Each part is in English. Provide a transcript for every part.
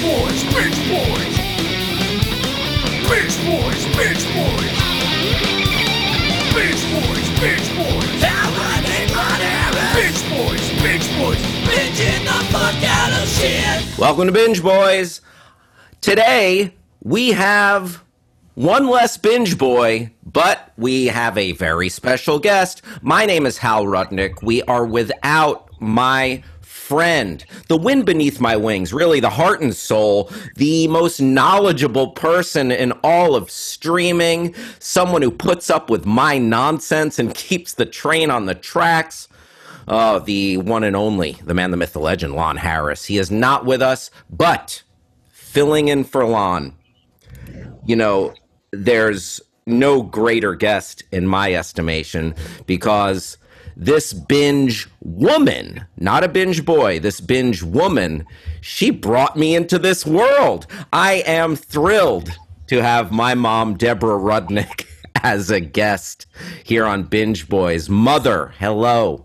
boys, bitch boys. Bitch boys, bitch boys. Bitch boys, bitch boys. Bitch boys, bitch boys. Bitching the fuck out of shit. Welcome to Binge Boys. Today we have one less binge boy, but we have a very special guest. My name is Hal Rudnick. We are without my friend, the wind beneath my wings, really the heart and soul, the most knowledgeable person in all of streaming, someone who puts up with my nonsense and keeps the train on the tracks. Oh, the one and only, the man, the myth, the legend, Lon Harris. He is not with us, but filling in for Lon. You know, there's no greater guest in my estimation because this binge woman, not a binge boy, this binge woman, she brought me into this world. I am thrilled to have my mom, Deborah Rudnick, as a guest here on Binge Boys. Mother, hello.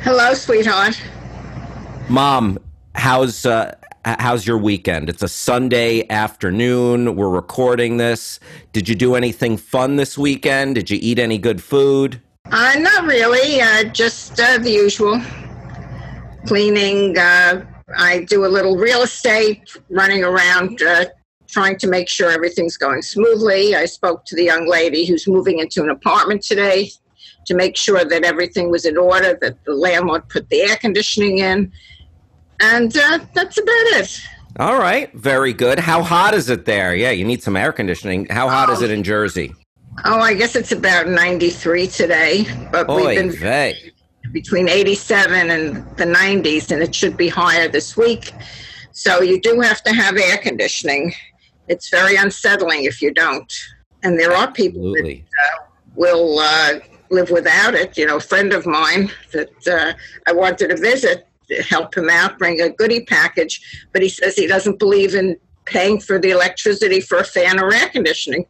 Hello, sweetheart. Mom, how's uh, how's your weekend? It's a Sunday afternoon. We're recording this. Did you do anything fun this weekend? Did you eat any good food? Uh, not really, uh, just uh, the usual. Cleaning. Uh, I do a little real estate, running around, uh, trying to make sure everything's going smoothly. I spoke to the young lady who's moving into an apartment today to make sure that everything was in order, that the landlord put the air conditioning in. And uh, that's about it. All right, very good. How hot is it there? Yeah, you need some air conditioning. How hot is it in Jersey? Oh, I guess it's about 93 today, but Oy we've been vey. between 87 and the 90s, and it should be higher this week. So you do have to have air conditioning. It's very unsettling if you don't. And there are people that Absolutely. will uh, live without it. You know, a friend of mine that uh, I wanted to visit, help him out, bring a goodie package, but he says he doesn't believe in paying for the electricity for a fan or air conditioning.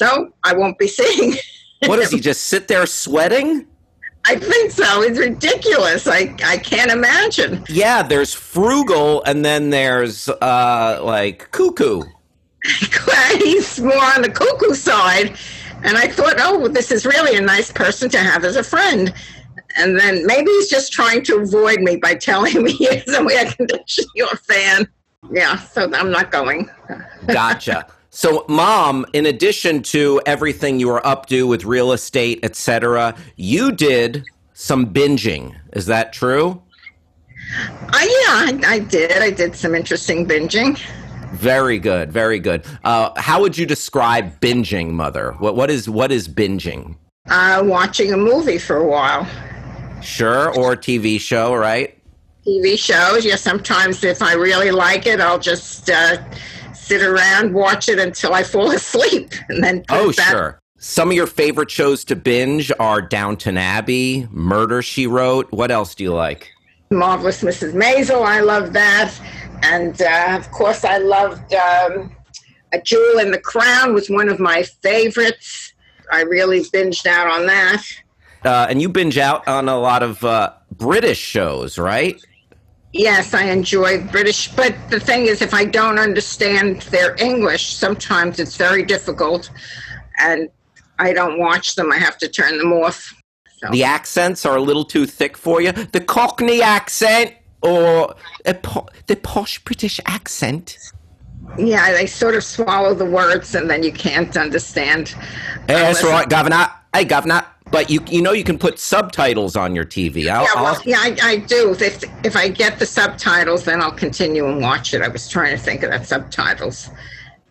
So I won't be seeing. What does he just sit there sweating? I think so. It's ridiculous. I, I can't imagine. Yeah, there's frugal and then there's uh like cuckoo. He's more on the cuckoo side. And I thought, oh, this is really a nice person to have as a friend. And then maybe he's just trying to avoid me by telling me he has an air conditioning fan. Yeah, so I'm not going. Gotcha. So, mom, in addition to everything you were up to with real estate, etc., you did some binging. Is that true? I, yeah, I, I did. I did some interesting binging. Very good, very good. Uh, how would you describe binging, mother? What what is what is binging? Uh, watching a movie for a while. Sure, or a TV show, right? TV shows. Yeah, sometimes if I really like it, I'll just uh, sit around, watch it until I fall asleep, and then Oh, back. sure. Some of your favorite shows to binge are Downton Abbey, Murder She Wrote. What else do you like? Marvelous Mrs. Maisel. I love that, and uh, of course, I loved um, A Jewel in the Crown. Was one of my favorites. I really binged out on that. Uh, and you binge out on a lot of uh, British shows, right? Yes, I enjoy British, but the thing is, if I don't understand their English, sometimes it's very difficult, and I don't watch them. I have to turn them off. So. The accents are a little too thick for you. The Cockney accent or a po- the posh British accent. Yeah, they sort of swallow the words, and then you can't understand. Hey, that's right, Governor. Hey, Governor. But you, you know, you can put subtitles on your TV. I'll, Yeah, well, yeah, I, I do. If if I get the subtitles, then I'll continue and watch it. I was trying to think of that subtitles.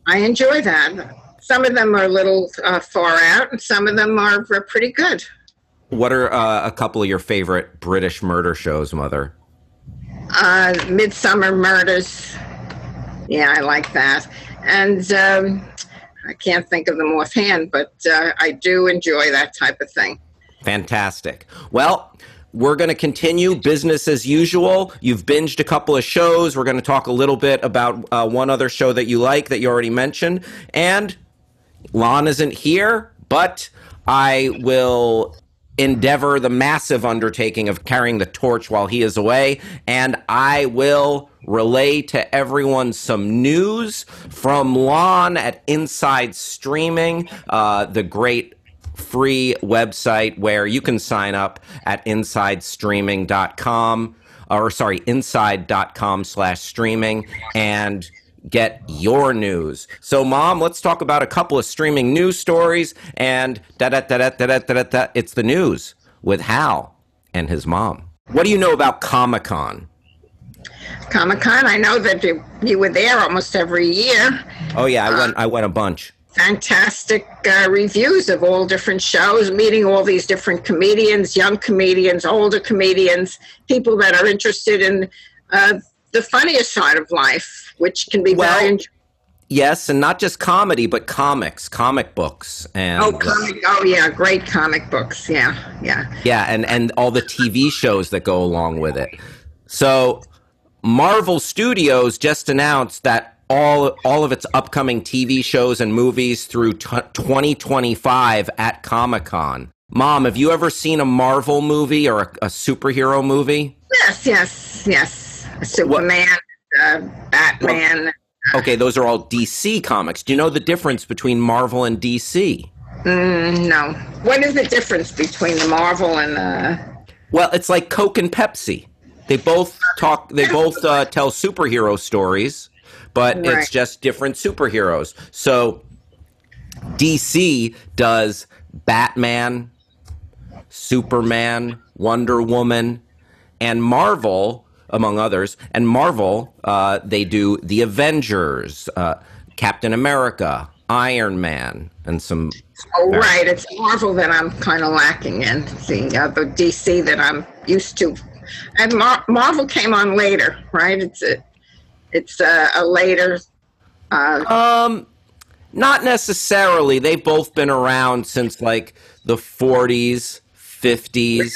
I enjoy that. Some of them are a little uh, far out, and some of them are, are pretty good. what are uh, a couple of your favorite British murder shows, Mother? Uh, Midsomer Murders. Yeah, I like that. And um, I can't think of them offhand, but uh, I do enjoy that type of thing. Fantastic. Well, we're going to continue business as usual. You've binged a couple of shows. We're going to talk a little bit about uh, one other show that you like that you already mentioned. And Lon isn't here, but I will endeavor the massive undertaking of carrying the torch while he is away, and I will relay to everyone some news from Lon at Inside Streaming, uh, the great free website where you can sign up at insidestreaming.com or sorry, inside.com slash streaming and get your news. So, Mom, let's talk about a couple of streaming news stories and da da da da da da da da. It's the news with Hal and his mom. What do you know about Comic Con? Comic Con, I know that you, you were there almost every year. Oh yeah, I went. I went a bunch. Fantastic uh, reviews of all different shows, meeting all these different comedians, young comedians, older comedians, people that are interested in uh, the funniest side of life, which can be Well, very. Int- Yes, and not just comedy, but comics, comic books, and oh, comic! Oh, yeah, great comic books. Yeah, yeah. Yeah, and and all the TV shows that go along with it. So, Marvel Studios just announced that all all of its upcoming TV shows and movies through t- 2025 at Comic Con. Mom, have you ever seen a Marvel movie or a, a superhero movie? Yes, yes, yes. Superman, uh, Batman. Okay, those are all DC comics. Do you know the difference between Marvel and DC? Mm, no. What is the difference between the Marvel and the? Well, it's like Coke and Pepsi. They both talk. They both uh, tell superhero stories, but Right. it's just different superheroes. So DC does Batman, Superman, Wonder Woman, and Marvel, among others. And Marvel, uh, they do the Avengers, uh, Captain America, Iron Man, and some. Oh, right. It's Marvel that I'm kind of lacking in. The other DC that I'm used to. And Mar- Marvel came on later, right? It's a, it's a, a later. Uh, Um, not necessarily. They've both been around since like the 40s, 50s.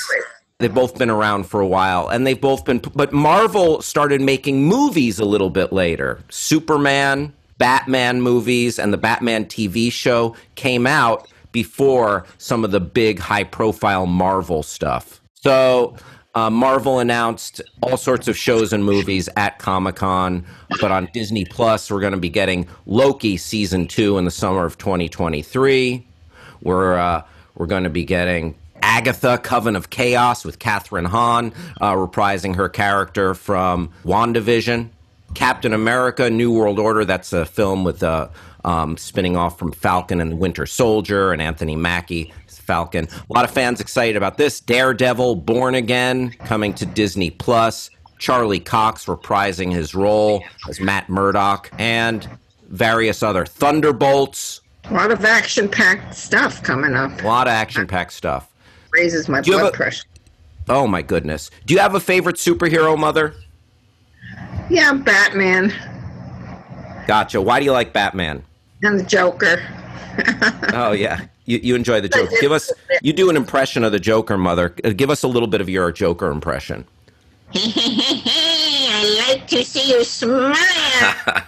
They've both been around for a while, and they've both been. But Marvel started making movies a little bit later. Superman, Batman movies, and the Batman TV show came out before some of the big high-profile Marvel stuff. So. Uh, Marvel announced all sorts of shows and movies at Comic Con, but on Disney Plus, we're going to be getting Loki season two in the summer of 2023. We're uh, we're going to be getting Agatha, Coven of Chaos with Kathryn Hahn, uh, reprising her character from WandaVision. Captain America, New World Order. That's a film with uh, um, spinning off from Falcon and the Winter Soldier and Anthony Mackie. Falcon. A lot of fans excited about this. Daredevil, Born Again, coming to Disney Plus. Charlie Cox reprising his role as Matt Murdock, and various other Thunderbolts. a lot of action packed stuff coming up. A lot of action-packed stuff. Raises my blood a- pressure. Oh my goodness! Do you have a favorite superhero, Mother? Yeah, Batman Gotcha. Why do you like Batman? and the Joker. Oh yeah, you, you enjoy the Joker. Give us you do an impression of the Joker, Mother. Uh, Give us a little bit of your Joker impression. I like to see you smile.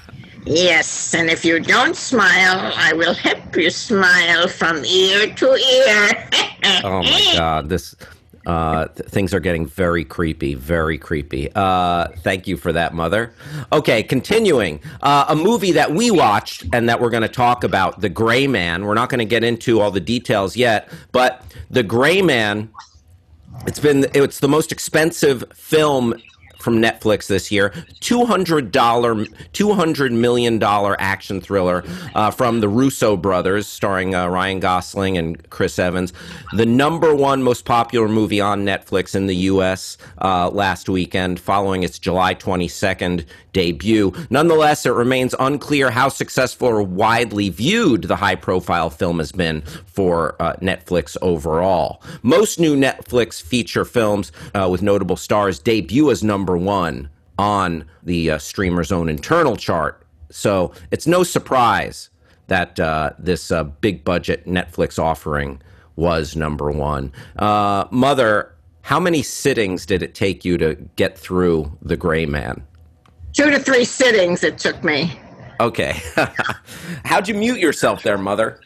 yes, and if you don't smile, I will help you smile from ear to ear. Oh my God, this uh, th- things are getting very creepy, very creepy. Uh, thank you for that, Mother. Okay, continuing. Uh, a movie that we watched and that we're going to talk about, The Gray Man. We're not going to get into all the details yet, but The Gray Man. It's been it's the most expensive film from Netflix this year. Two hundred dollar, two hundred million dollar action thriller uh, from the Russo brothers, starring uh, Ryan Gosling and Chris Evans. The number one most popular movie on Netflix in the U.S. Uh, last weekend, following its July twenty second debut. Nonetheless, it remains unclear how successful or widely viewed the high profile film has been for uh, Netflix overall. Most new Netflix feature films uh, with notable stars debut as number one on the uh, streamer's own internal chart. So it's no surprise that uh, this uh, big budget Netflix offering was number one. Uh, Mother, how many sittings did it take you to get through The Gray Man? Two to three sittings it took me. Okay. How'd you mute yourself there, Mother?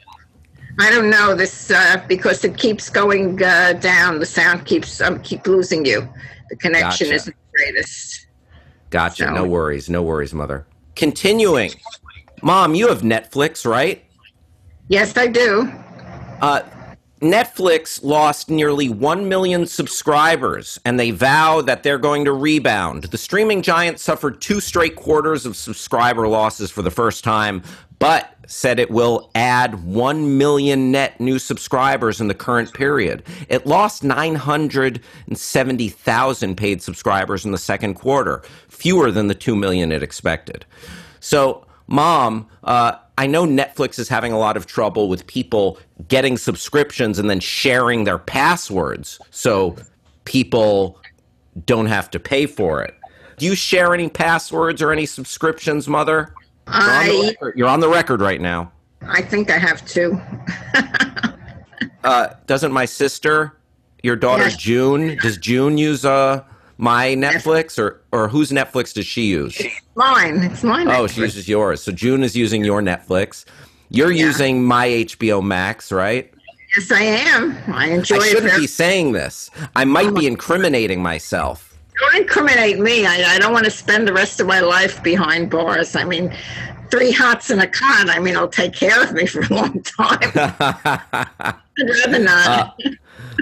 I don't know this uh, because it keeps going uh, down. The sound keeps um, keep losing you. The connection Gotcha. isn't greatest. Gotcha. So- No worries. No worries, mother. Continuing. Mom, you have Netflix, right? Yes, I do. Uh, Netflix lost nearly 1 million subscribers, and they vow that they're going to rebound. The streaming giant suffered two straight quarters of subscriber losses for the first time, but said it will add 1 million net new subscribers in the current period. It lost 970,000 paid subscribers in the second quarter, fewer than the 2 million it expected. So, mom, uh, I know Netflix is having a lot of trouble with people getting subscriptions and then sharing their passwords so people don't have to pay for it. Do you share any passwords or any subscriptions, mother? You're on the record, You're on the record right now. I think I have two. Uh, doesn't my sister, your daughter Yes. June, does June use uh, my Netflix or, or whose Netflix does she use? Mine. It's mine. Oh, Netflix. she uses yours. So June is using your Netflix. You're Yeah. using my HBO Max, right? Yes, I am. I enjoy I shouldn't very- be saying this. I might be incriminating myself. Don't incriminate me. I, I don't want to spend the rest of my life behind bars. I mean, three hots and a cot. I mean, it'll take care of me for a long time. I'd rather not.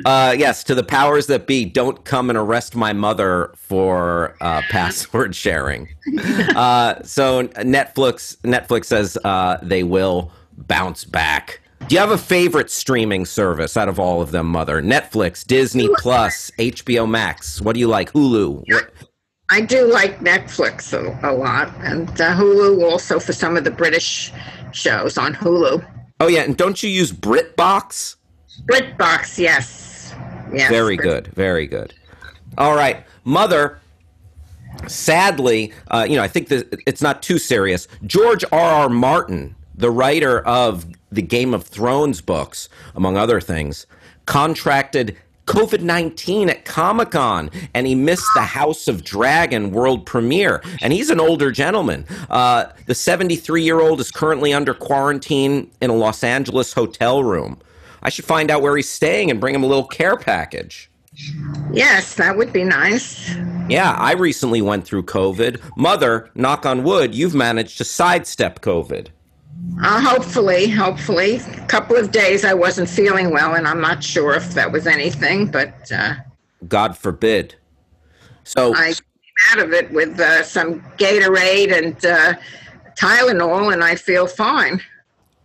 Uh, yes, to the powers that be, don't come and arrest my mother for uh, password sharing. Uh, so Netflix, Netflix says uh, they will bounce back. Do you have a favorite streaming service out of all of them, Mother? Netflix, Disney Plus, HBO Max. What do you like? Hulu. What, I do like Netflix a, a lot, and uh, Hulu also for some of the British shows on Hulu. oh yeah, and don't you use BritBox? BritBox, yes, yes. Very good. Very good. All right, mother. Sadly, uh, you know, I think that it's not too serious. George R. R. Martin, the writer of the Game of Thrones books, among other things, contracted COVID 19 at Comic Con and he missed the House of Dragon world premiere. And he's an older gentleman. Uh, the 73 year old is currently under quarantine in a Los Angeles hotel room. I should find out where he's staying and bring him a little care package. Yes, that would be nice. Yeah, I recently went through COVID. Mother, knock on wood, you've managed to sidestep COVID. Uh, hopefully, hopefully. A couple of days I wasn't feeling well, and I'm not sure if that was anything, but uh, God forbid. So, I came out of it with uh, some Gatorade and uh, Tylenol, and I feel fine.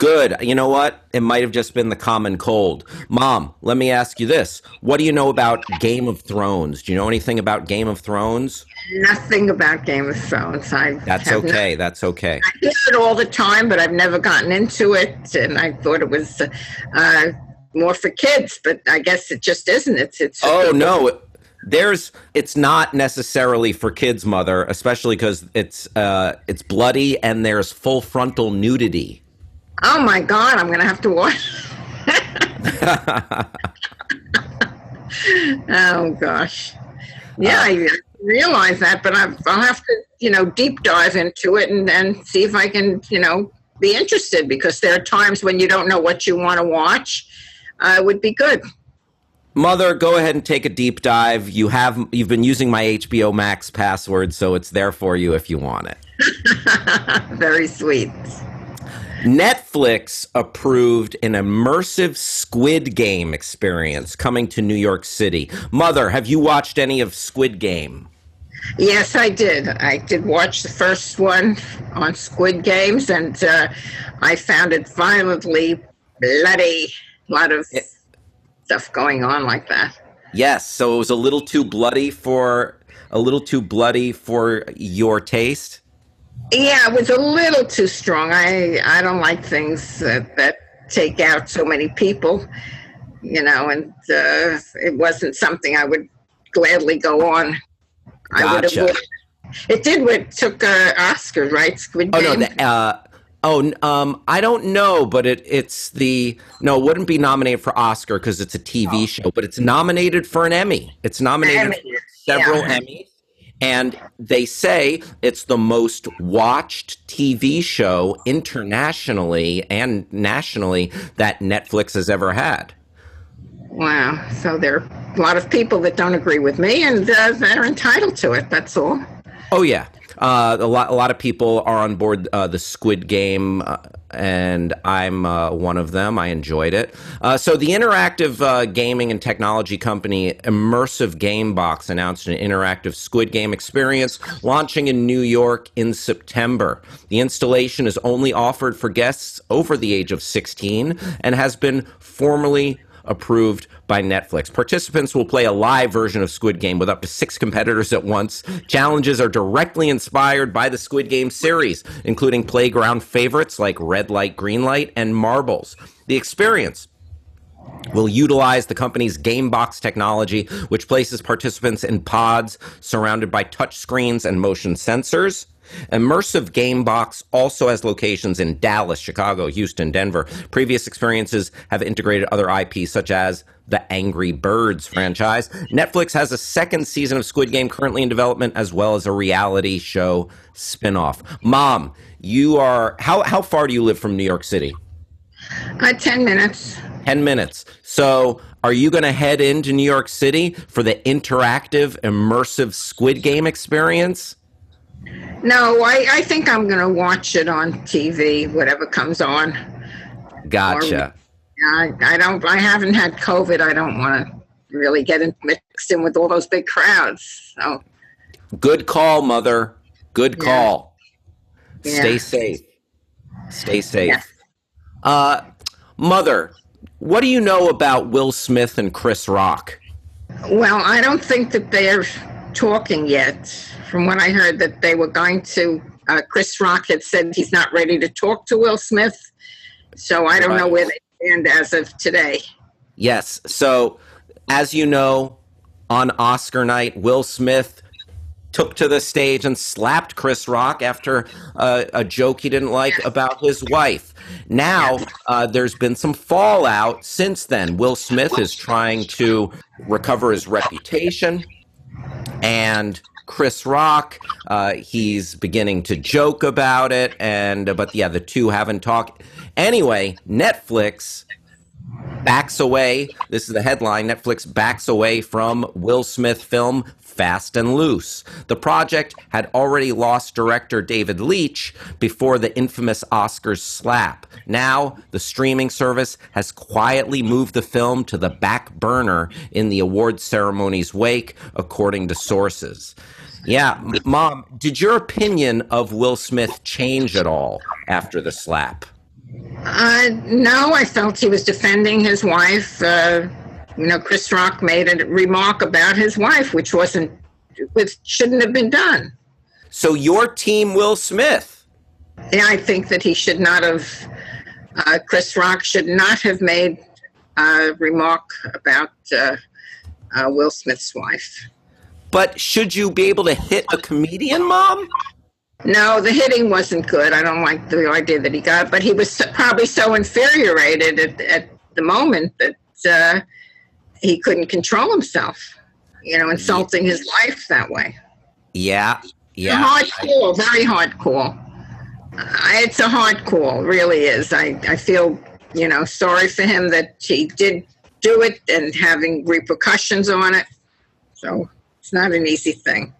Good. You know what? It might have just been the common cold. Mom, let me ask you this. What do you know about Game of Thrones? Do you know anything about Game of Thrones? Nothing about Game of Thrones. I That's have not- okay. That's okay. I hear it all the time, but I've never gotten into it, and I thought it was uh, uh, more for kids, but I guess it just isn't. It's it's. Oh no, there's it's not necessarily for kids, mother, especially because it's uh it's bloody and there's full frontal nudity. Oh my God! I'm gonna have to watch. oh gosh. Yeah, Uh, I realize that, but I've, I'll have to, you know, deep dive into it and, and see if I can, you know, be interested because there are times when you don't know what you want to watch. Uh, it would be good. Mother, go ahead and take a deep dive. You have you've been using my HBO Max password, so it's there for you if you want it. Very sweet. Netflix approved an immersive Squid Game experience coming to New York City. Mother, have you watched any of Squid Game? Yes, I did. I did watch the first one on Squid Games, and uh, I found it violently bloody. A lot of stuff going on like that. Yes, so it was a little too bloody for a little too bloody for your taste. Yeah, it was a little too strong. I I don't like things that, that take out so many people, you know, and uh, it wasn't something I would gladly go on. I would Gotcha. avoid. It did what took uh, Oscar, right? Squid Game. Oh no, the, uh, oh um, I don't know, but it it's the no, it wouldn't be nominated for Oscar because it's a TV show, but it's nominated for an Emmy. It's nominated Emmy, for several yeah. Emmys, and they say it's the most watched TV show internationally and nationally that Netflix has ever had. Wow. So there are a lot of people that don't agree with me, and uh, they're entitled to it. That's all. Oh yeah, uh, a lot. A lot of people are on board uh, the Squid Game, uh, and I'm uh, one of them. I enjoyed it. Uh, so the interactive uh, gaming and technology company Immersive Gamebox announced an interactive Squid Game experience launching in New York in September. The installation is only offered for guests over the age of 16 and has been formally approved by Netflix. Participants will play a live version of Squid Game with up to six competitors at once. Challenges are directly inspired by the Squid Game series, including playground favorites like Red Light, Green Light, and Marbles. The experience will utilize the company's GameBox technology, which places participants in pods surrounded by touch screens and motion sensors. Immersive Gamebox also has locations in Dallas, Chicago, Houston, Denver. Previous experiences have integrated other IPs such as the Angry Birds franchise. Netflix has a second season of Squid Game currently in development, as well as a reality show spinoff. Mom, you are how how far do you live from New York City? Uh, 10 minutes. 10 minutes. So, are you going to head into New York City for the interactive, immersive Squid Game experience? No, I, I think I'm going to watch it on TV, whatever comes on. Gotcha. I, I don't, I haven't had COVID. I don't want to really get in, mixed in with all those big crowds. So, Good call, mother. Good Yeah. call. Yeah. Stay safe. Stay safe. Yeah. Uh, mother, what do you know about Will Smith and Chris Rock? well, I don't think that they're talking yet. From what I heard, that they were going to, uh, Chris Rock had said he's not ready to talk to Will Smith. So I don't know where they stand as of today. Yes. So, as you know, on Oscar night, Will Smith took to the stage and slapped Chris Rock after uh, a joke he didn't like about his wife. Now, uh, there's been some fallout since then. Will Smith is trying to recover his reputation, and Chris Rock, uh, he's beginning to joke about it, and but yeah, the two haven't talked. Anyway, Netflix backs away. This is the headline Netflix backs away from Will Smith film Fast and Loose. The project had already lost director David Leitch before the infamous Oscars slap. Now, the streaming service has quietly moved the film to the back burner in the awards ceremony's wake, according to sources. Yeah, Mom, did your opinion of Will Smith change at all after the slap? Uh, no, I felt he was defending his wife. Uh, you know, Chris Rock made a remark about his wife, which wasn't, which shouldn't have been done. So, your team, Will Smith? Yeah, I think that he should not have, uh, Chris Rock should not have made a remark about uh, uh, Will Smith's wife. But should you be able to hit a comedian, Mom? No, the hitting wasn't good. I don't like the idea that he got, but he was so, probably so infuriated at, at the moment that uh, he couldn't control himself. You know, insulting his wife that way. Yeah, yeah. hard call, very hard call. Uh, it's a hard call, really is. I, I feel, you know, sorry for him that he did do it and having repercussions on it. So it's not an easy thing.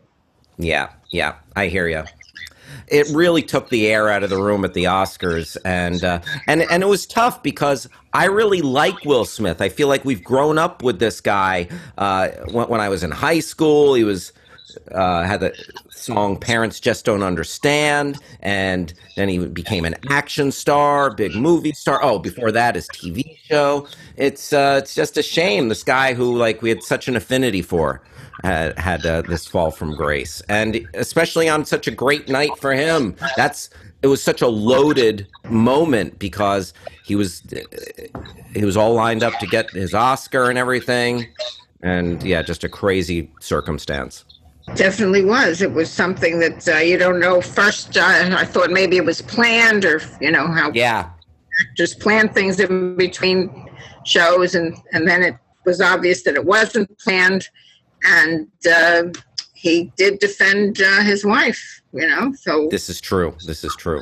Yeah, yeah, I hear you. It really took the air out of the room at the Oscars, and uh, and and it was tough because I really like Will Smith. I feel like we've grown up with this guy. Uh, when, when I was in high school, he was uh, had the song "Parents Just Don't Understand," and then he became an action star, big movie star. Oh, before that, his TV show. It's uh, it's just a shame this guy who like we had such an affinity for had had uh, this fall from grace, and especially on such a great night for him. That's it was such a loaded moment because he was he was all lined up to get his Oscar and everything, and yeah, just a crazy circumstance. Definitely was. It was something that uh, you don't know. First, uh, I thought maybe it was planned, or you know how Yeah, actors plan things in between shows, and and then it was obvious that it wasn't planned, and uh, he did defend uh, his wife. You know, so this is true. This is true.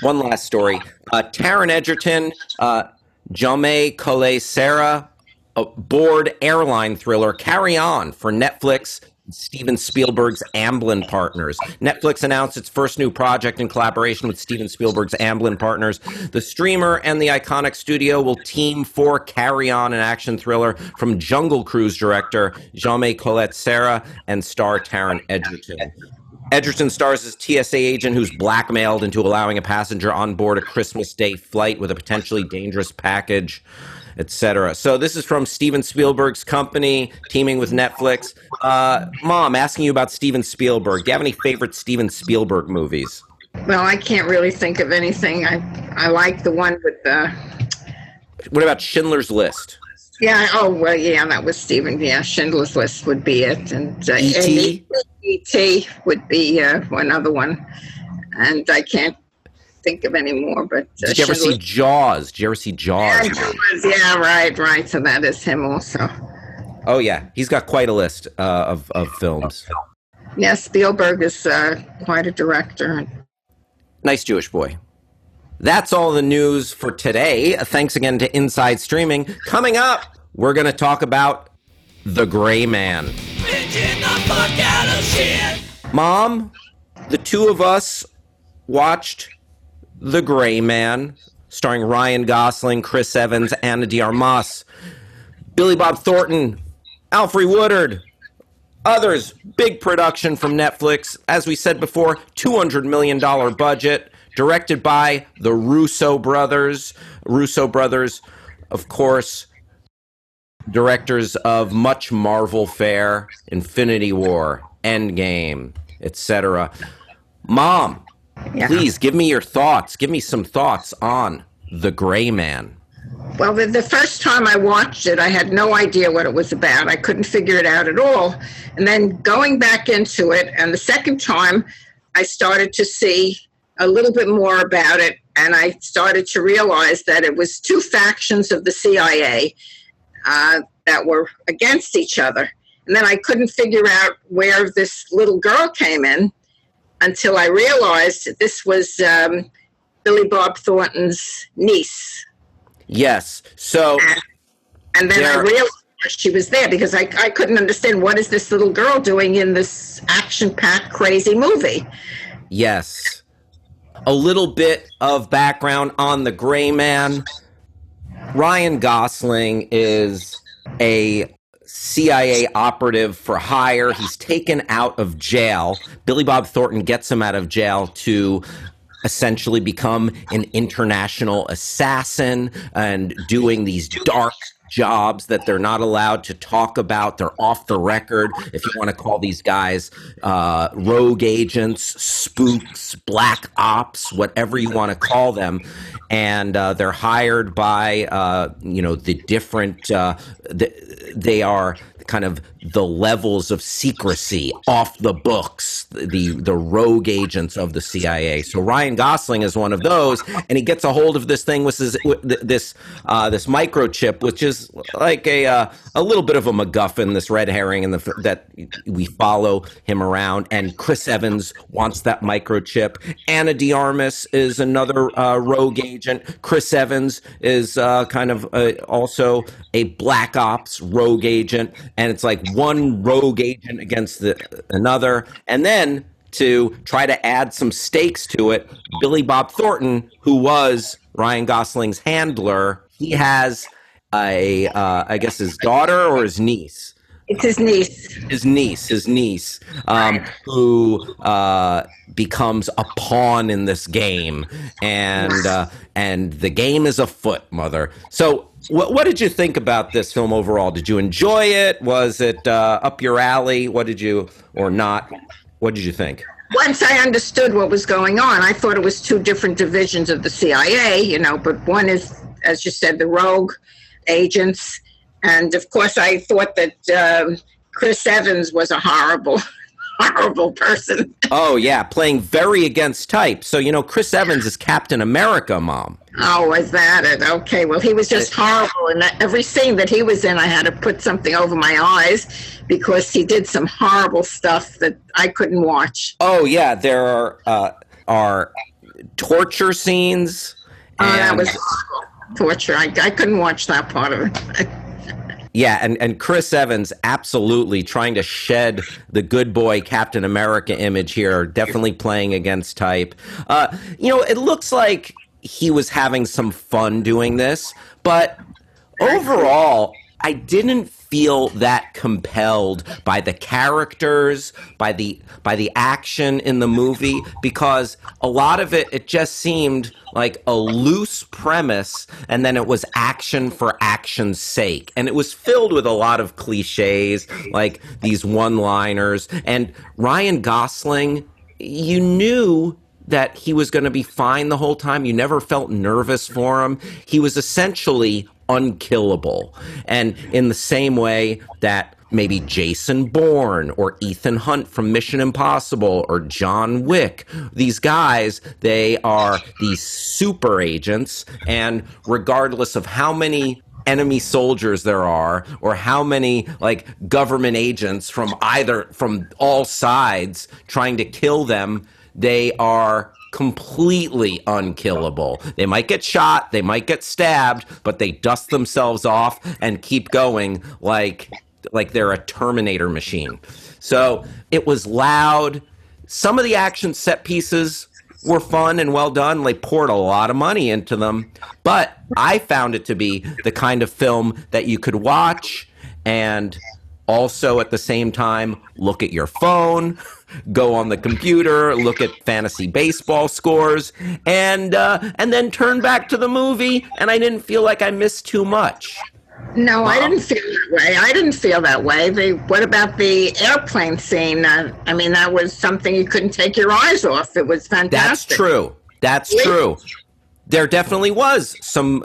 One last story. Uh, Taron Egerton, uh, Jaume Collet Serra, a board airline thriller Carry On for Netflix Steven Spielberg's Amblin Partners. Netflix announced its first new project in collaboration with Steven Spielberg's Amblin Partners. The streamer and the iconic studio will team for Carry On, an action thriller from Jungle Cruise director Jaume Collet-Serra and star Taron Egerton. Egerton stars as TSA agent who's blackmailed into allowing a passenger on board a Christmas Day flight with a potentially dangerous package etc. So this is from Steven Spielberg's company teaming with Netflix. Uh, Mom, asking you about Steven Spielberg. Do you have any favorite Steven Spielberg movies? Well, I can't really think of anything. I I like the one with the. What about Schindler's List? Yeah. Oh well. Yeah, that was Steven. Yeah, Schindler's List would be it, and uh, E.T.? E.T. would be uh, one other one, and I can't think of any more. But uh, Did you ever see Jaws? Did you ever see Jaws? Yeah, yeah, right, right. So that is him also. Oh yeah, he's got quite a list uh, of of films. Yeah, Spielberg is uh, quite a director. Nice Jewish boy. That's all the news for today. Thanks again to Inside Streaming. Coming up, we're going to talk about The Gray Man. The fuck out of shit. Mom, the two of us watched The Gray Man, starring Ryan Gosling, Chris Evans, Ana de Armas, Billy Bob Thornton, Alfre Woodard, others. Big production from Netflix. As we said before, $200 million budget, directed by the Russo brothers. Russo brothers, of course, directors of much Marvel fare, Infinity War, Endgame, etc. Mom, Yeah. please give me your thoughts. Give me some thoughts on The Gray Man. Well, the, the first time I watched it, I had no idea what it was about. I couldn't figure it out at all. And then going back into it, and the second time, I started to see a little bit more about it, and I started to realize that it was two factions of the CIA uh, that were against each other. And then I couldn't figure out where this little girl came in until I realized that this was um, Billy Bob Thornton's niece. Yes. So, And then I realized she was there because I, I couldn't understand what is this little girl doing in this action-packed crazy movie. yes. A little bit of background on The Gray Man. Ryan Gosling is a CIA operative for hire. He's taken out of jail. Billy Bob Thornton gets him out of jail to essentially become an international assassin and doing these dark jobs that they're not allowed to talk about. They're off the record, if you want to call these guys uh, rogue agents, spooks, black ops, whatever you want to call them. And uh, they're hired by, uh, you know, the different, uh, the, they are kind of the levels of secrecy off the books, the the rogue agents of the CIA. So Ryan Gosling is one of those, and he gets a hold of this thing, which is this uh, this microchip, which is like a uh, a little bit of a MacGuffin, this red herring, and that we follow him around. And Chris Evans wants that microchip. Ana De Armas is another uh, rogue agent. Chris Evans is uh, kind of also a black ops rogue agent, and it's like one rogue agent against the, another, and then to try to add some stakes to it, Billy Bob Thornton, who was Ryan Gosling's handler, he has a, uh, I guess his daughter or his niece It's his niece. his niece, his niece, um, who uh, becomes a pawn in this game, and uh, and the game is afoot, mother. So, what what did you think about this film overall? Did you enjoy it? Was it uh, up your alley? What did you or not? What did you think? Once I understood what was going on, I thought it was two different divisions of the CIA, you know, but one is, as you said, the rogue agents. And of course, I thought that um, Chris Evans was a horrible, horrible person. Oh yeah, playing very against type. So you know, Chris Evans is Captain America, mom. Oh, was that it? Okay. Well, he was just horrible. And every scene that he was in, I had to put something over my eyes because he did some horrible stuff that I couldn't watch. Oh yeah, there are uh, are torture scenes. Oh, that was horrible. torture. I, I couldn't watch that part of it. Yeah, and, and Chris Evans absolutely trying to shed the good boy Captain America image here, definitely playing against type. Uh, you know, it looks like he was having some fun doing this, but overall, I didn't feel that compelled by the characters, by the by the action in the movie because a lot of it it just seemed like a loose premise and then it was action for action's sake. And it was filled with a lot of clichés like these one-liners. And Ryan Gosling you knew that he was going to be fine the whole time. You never felt nervous for him. He was essentially unkillable. And in the same way that maybe Jason Bourne or Ethan Hunt from Mission Impossible or John Wick, these guys, they are these super agents. And regardless of how many enemy soldiers there are or how many like government agents from either from all sides trying to kill them they are completely unkillable. They might get shot, they might get stabbed, but they dust themselves off and keep going like like they're a terminator machine. So, it was loud. Some of the action set pieces were fun and well done. They poured a lot of money into them, but I found it to be the kind of film that you could watch and also at the same time look at your phone go on the computer look at fantasy baseball scores and uh, and then turn back to the movie and i didn't feel like i missed too much No, I didn't feel that way. I didn't feel that way. The, what about the airplane scene? Uh, I mean, that was something you couldn't take your eyes off. It was fantastic. that's true that's true there definitely was some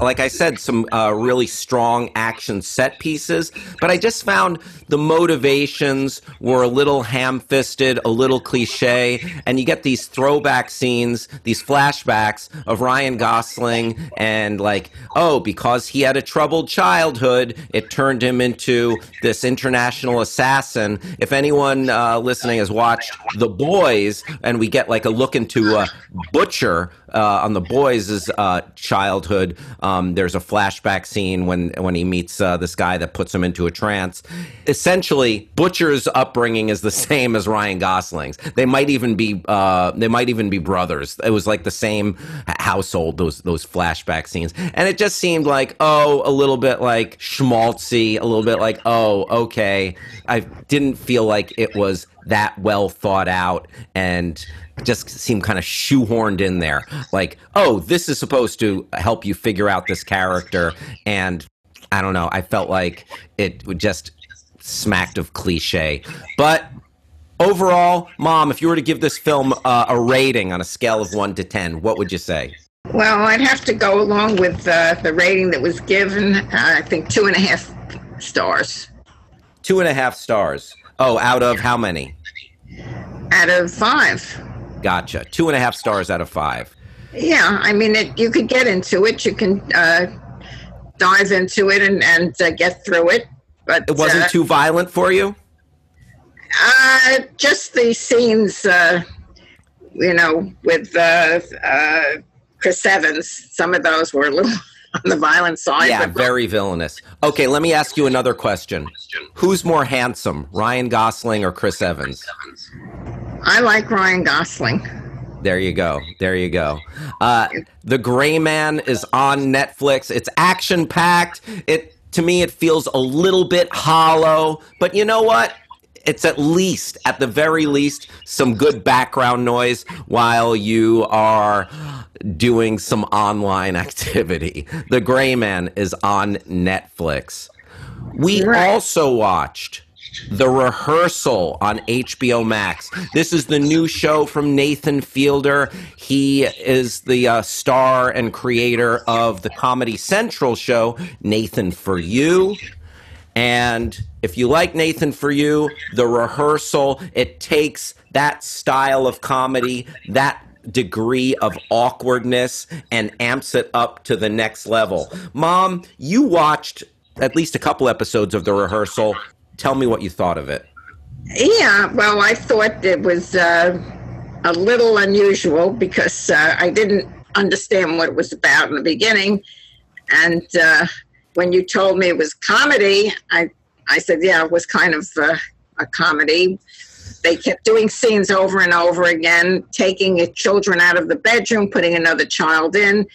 like i said some uh, really strong action set pieces but i just found the motivations were a little ham-fisted a little cliche and you get these throwback scenes these flashbacks of ryan gosling and like oh because he had a troubled childhood it turned him into this international assassin. If anyone uh, listening has watched the boys and we get like a look into a butcher uh, on the boys' uh, childhood. Um, there's a flashback scene when when he meets uh, this guy that puts him into a trance. Essentially, Butcher's upbringing is the same as Ryan Gosling's. They might even be uh, they might even be brothers. It was like the same household. Those those flashback scenes, and it just seemed like oh, a little bit like schmaltzy, a little bit like oh, okay. I didn't feel like it was that well thought out and just seemed kind of shoehorned in there. Like, oh, this is supposed to help you figure out this character. And I don't know, I felt like it just smacked of cliche. But overall, mom, if you were to give this film uh, a rating on a scale of one to 10, what would you say? Well, I'd have to go along with uh, the rating that was given. Uh, I think two and a half stars Two and a half stars. Oh, out of how many? out of five. Gotcha. Two and a half stars out of five. Yeah, I mean, it, you could get into it. You can uh, dive into it and, and uh, get through it. But It wasn't uh, too violent for you? Uh, just the scenes, uh, you know, with uh, uh, Chris Evans. Some of those were a little on the violent side. Yeah, but very villainous. Okay, let me ask you another question. Who's more handsome, Ryan Gosling or Chris Evans? I like Ryan Gosling. There you go. There you go. Uh, the Gray Man is on Netflix. It's action packed. It to me, it feels a little bit hollow, but you know what? It's at least, at the very least, some good background noise while you are doing some online activity. The Gray Man is on Netflix. We Right. also watched The Rehearsal on HBO Max. This is the new show from Nathan Fielder. He is the uh, star and creator of the Comedy Central show, Nathan for You. And if you like Nathan for You, The Rehearsal, it takes that style of comedy, that degree of awkwardness, and amps it up to the next level. Mom, you watched at least a couple episodes of The Rehearsal. Tell me what you thought of it. Yeah, well, I thought it was uh, a little unusual because uh, I didn't understand what it was about in the beginning. And uh, when you told me it was comedy, I, I said, yeah, it was kind of uh, a comedy. They kept doing scenes over and over again, taking children out of the bedroom, putting another child in.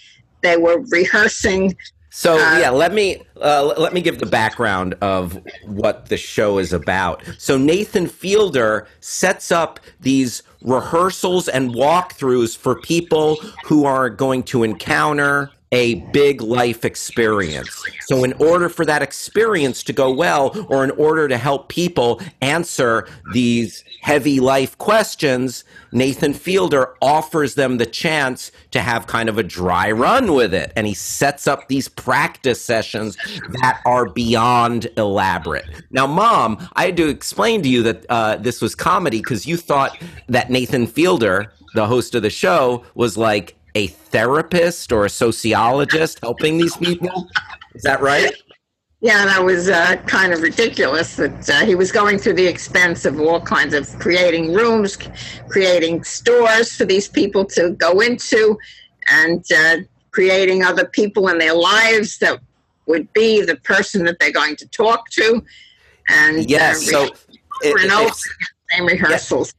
They were rehearsing so uh, yeah, let me uh, let me give the background of what the show is about. So Nathan Fielder sets up these rehearsals and walkthroughs for people who are going to encounter a big life experience. So, in order for that experience to go well, or in order to help people answer these heavy life questions, Nathan Fielder offers them the chance to have kind of a dry run with it. And he sets up these practice sessions that are beyond elaborate. Now, Mom, I had to explain to you that uh, this was comedy because you thought that Nathan Fielder, the host of the show, was like, a therapist or a sociologist helping these people. Is that right? Yeah, that was uh, kind of ridiculous that uh, he was going through the expense of all kinds of creating rooms, creating stores for these people to go into, and uh, creating other people in their lives that would be the person that they're going to talk to. And yes, uh, so over it, and over same rehearsals.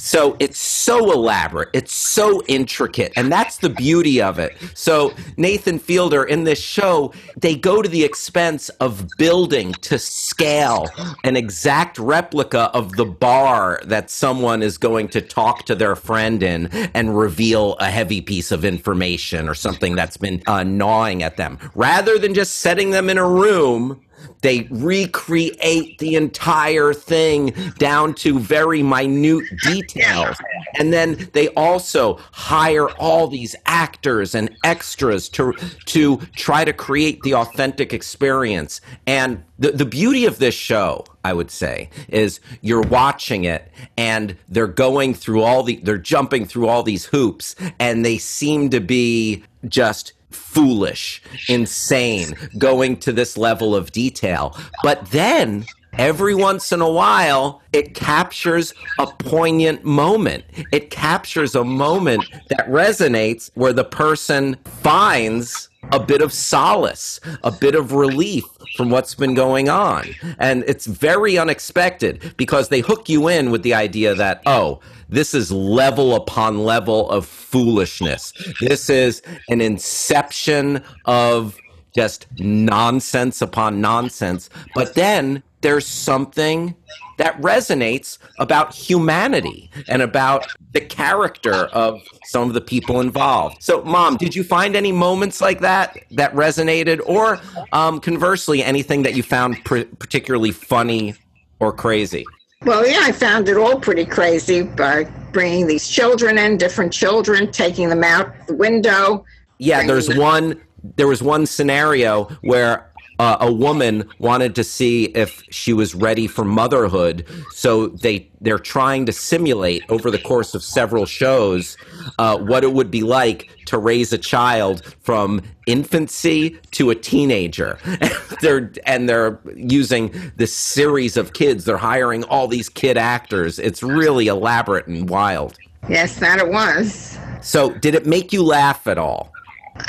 So it's so elaborate, it's so intricate, and that's the beauty of it. So Nathan Fielder in this show, they go to the expense of building to scale an exact replica of the bar that someone is going to talk to their friend in and reveal a heavy piece of information or something that's been uh, gnawing at them, rather than just setting them in a room they recreate the entire thing down to very minute details. And then they also hire all these actors and extras to to try to create the authentic experience. And the, the beauty of this show, I would say, is you're watching it and they're going through all the they're jumping through all these hoops and they seem to be just foolish, insane, going to this level of detail. But then every once in a while, it captures a poignant moment. It captures a moment that resonates where the person finds a bit of solace, a bit of relief from what's been going on. And it's very unexpected because they hook you in with the idea that, oh, this is level upon level of foolishness. This is an inception of just nonsense upon nonsense. But then there's something that resonates about humanity and about the character of some of the people involved. So, Mom, did you find any moments like that that resonated, or um, conversely, anything that you found pr- particularly funny or crazy? Well, yeah, I found it all pretty crazy by bringing these children in, different children, taking them out the window. Yeah, there's them- one. There was one scenario where uh, a woman wanted to see if she was ready for motherhood. So they they're trying to simulate over the course of several shows uh, what it would be like to raise a child from infancy to a teenager. they're and they're using this series of kids. They're hiring all these kid actors. It's really elaborate and wild. Yes, that it was. So, did it make you laugh at all?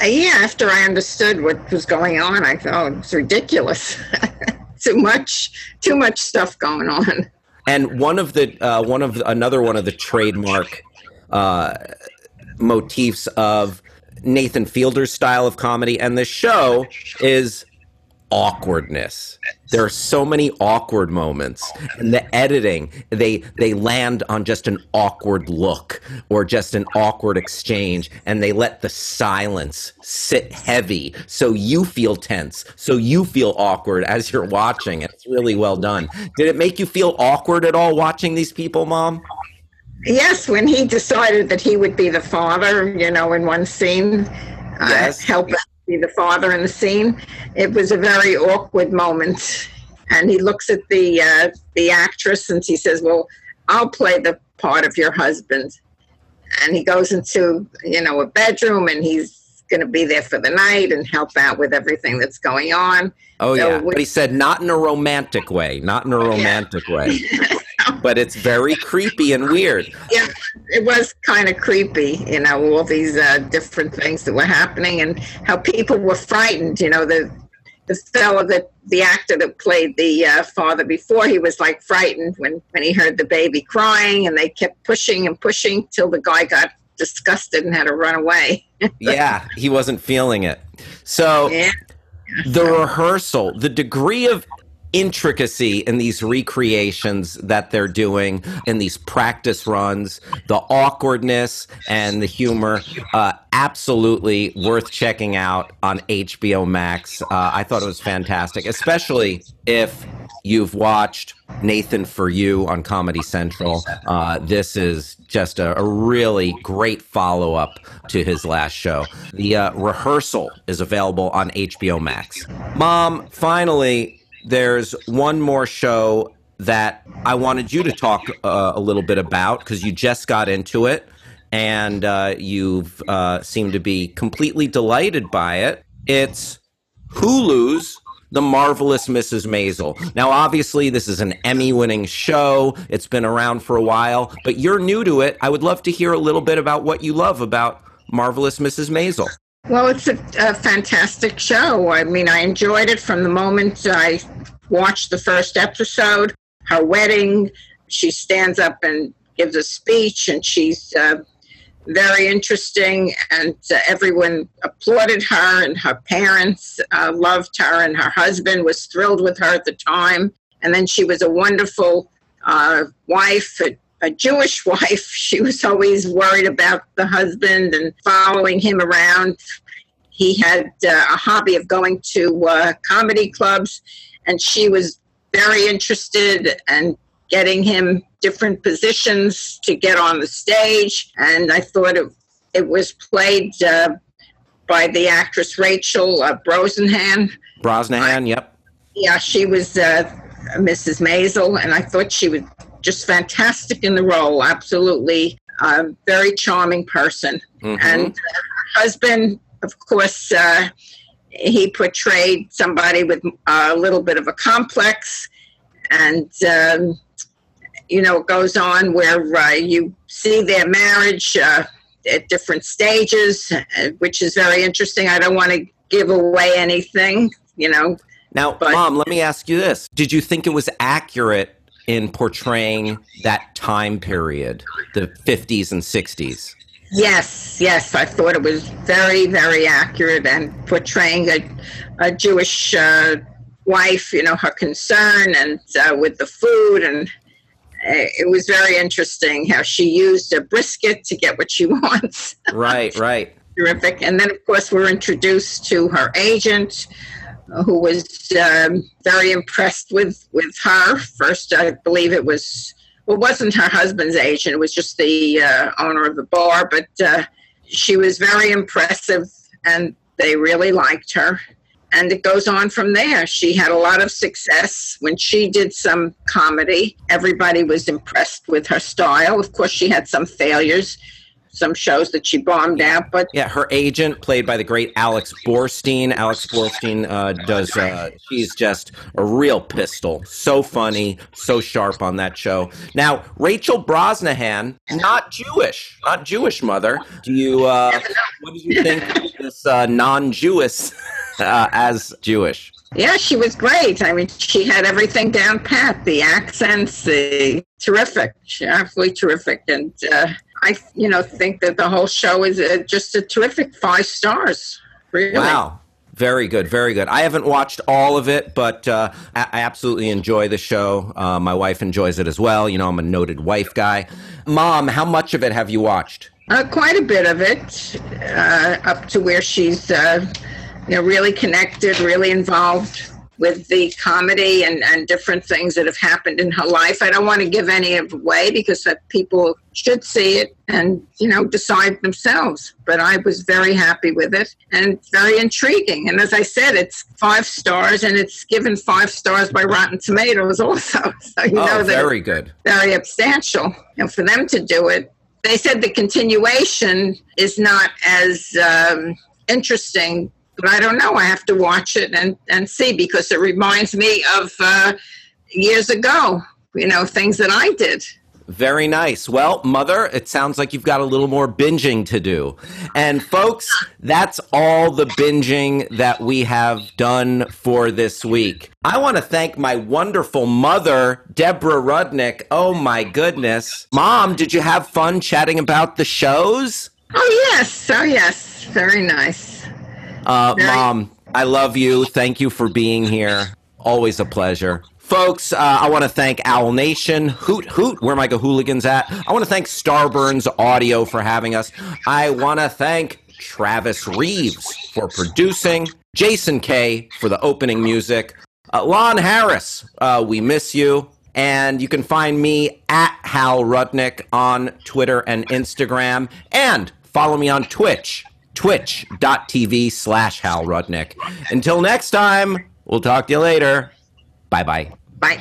Yeah, after I understood what was going on, I thought it's ridiculous. too much, too much stuff going on. And one of the uh, one of the, another one of the trademark uh, motifs of Nathan Fielder's style of comedy and the show is awkwardness. There are so many awkward moments. And the editing, they they land on just an awkward look or just an awkward exchange and they let the silence sit heavy so you feel tense, so you feel awkward as you're watching. It's really well done. Did it make you feel awkward at all watching these people, mom? Yes, when he decided that he would be the father, you know, in one scene, uh, yes. uh, help be the father in the scene. It was a very awkward moment, and he looks at the uh, the actress and he says, "Well, I'll play the part of your husband." And he goes into you know a bedroom, and he's going to be there for the night and help out with everything that's going on. Oh so yeah, we- but he said not in a romantic way, not in a romantic way. but it's very creepy and weird. Yeah, it was kind of creepy, you know, all these uh, different things that were happening and how people were frightened. You know, the the fellow that the actor that played the uh, father before he was like frightened when when he heard the baby crying and they kept pushing and pushing till the guy got disgusted and had to run away yeah, he wasn't feeling it. So yeah the rehearsal, the degree of intricacy in these recreations that they're doing in these practice runs, the awkwardness and the humor, uh, absolutely worth checking out on HBO Max. Uh, I thought it was fantastic, especially if you've watched Nathan for You on Comedy Central. Uh, this is just a, a really great follow up to his last show. The uh, rehearsal is available on HBO Max. Mom, finally, there's one more show that I wanted you to talk uh, a little bit about because you just got into it and uh, you've uh, seemed to be completely delighted by it. It's Hulu's The Marvelous Mrs. Maisel. Now, obviously, this is an Emmy winning show. It's been around for a while, but you're new to it. I would love to hear a little bit about what you love about Marvelous Mrs. Maisel. Well, it's a, a, fantastic show. I mean, I enjoyed it from the moment I watched the first episode. Her wedding, she stands up and gives a speech, and she's uh, very interesting. And uh, everyone applauded her, and her parents uh, loved her, and her husband was thrilled with her at the time. And then she was a wonderful uh, wife, a a Jewish wife. She was always worried about the husband and following him around. He had uh, a hobby of going to uh, comedy clubs, and she was very interested and getting him different positions to get on the stage. And I thought it, it was played uh, by the actress Rachel uh, Brosnahan. Brosnahan, yep. Yeah, she was uh, Mrs. Maisel, and I thought she was just fantastic in the role. Absolutely, uh, very charming person. Mm-hmm. And her husband, of course, uh, he portrayed somebody with a little bit of a complex, and um, you know, it goes on where uh, you see their marriage uh, at different stages, which is very interesting. I don't want to give away anything, you know. Now, but, mom, let me ask you this: Did you think it was accurate in portraying that time period, the 50s and 60s. Yes, yes, I thought it was very, very accurate and portraying a, a Jewish uh, wife, you know, her concern and uh, with the food. And uh, it was very interesting how she used a brisket to get what she wants. Right, right. Terrific. And then, of course, we're introduced to her agent, who was um, very impressed with with her. First, I believe it was well, it wasn't her husband's agent; it was just the uh, owner of the bar. But uh, she was very impressive, and they really liked her. And it goes on from there. She had a lot of success when she did some comedy. Everybody was impressed with her style. Of course, she had some failures some shows that she bombed out. But yeah, her agent, played by the great Alex Borstein. Alex Borstein uh, does. Uh, she's just a real pistol. So funny, so sharp on that show. Now, Rachel Brosnahan, not Jewish, not Jewish mother. Do you? Uh, what do you think of this uh, non-Jewish uh, as Jewish? Yeah, she was great. I mean, she had everything down pat. The accents, the terrific, absolutely terrific, and uh, I, you know, think that the whole show is uh, just a terrific five stars. Really. Wow. Very good, very good. I haven't watched all of it, but uh, I absolutely enjoy the show. Uh, my wife enjoys it as well. You know, I'm a noted wife guy. Mom, how much of it have you watched? Uh, quite a bit of it, uh, up to where she's, uh, you know, really connected, really involved with the comedy and, and different things that have happened in her life. I don't want to give any of away because that people should see it and you know decide themselves. But I was very happy with it and very intriguing. And as I said, it's five stars and it's given five stars by Rotten Tomatoes also. So you oh, know very good, very substantial. And for them to do it, they said the continuation is not as um, interesting but I don't know. I have to watch it and, and see because it reminds me of uh, years ago, you know, things that I did. Very nice. Well, Mother, it sounds like you've got a little more binging to do. And, folks, that's all the binging that we have done for this week. I want to thank my wonderful mother, Deborah Rudnick. Oh, my goodness. Mom, did you have fun chatting about the shows? Oh, yes. Oh, yes. Very nice. Uh, Mom, I love you. Thank you for being here. Always a pleasure. Folks, uh, I want to thank Owl Nation, Hoot Hoot, where my hooligans at. I want to thank Starburns Audio for having us. I want to thank Travis Reeves for producing, Jason K for the opening music, uh, Lon Harris, uh, we miss you. And you can find me at Hal Rudnick on Twitter and Instagram. And follow me on Twitch, twitch.tv slash Hal Rudnick. Until next time, we'll talk to you later. Bye bye. Bye.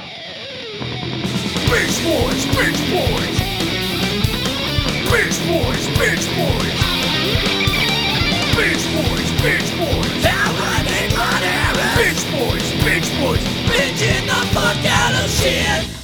Bitch boys, bitch boys. Bitch boys, bitch boys. Bitch boys, bitch boys. How running on Bitch boys, bitch boys. Bitching the fuck out of shit.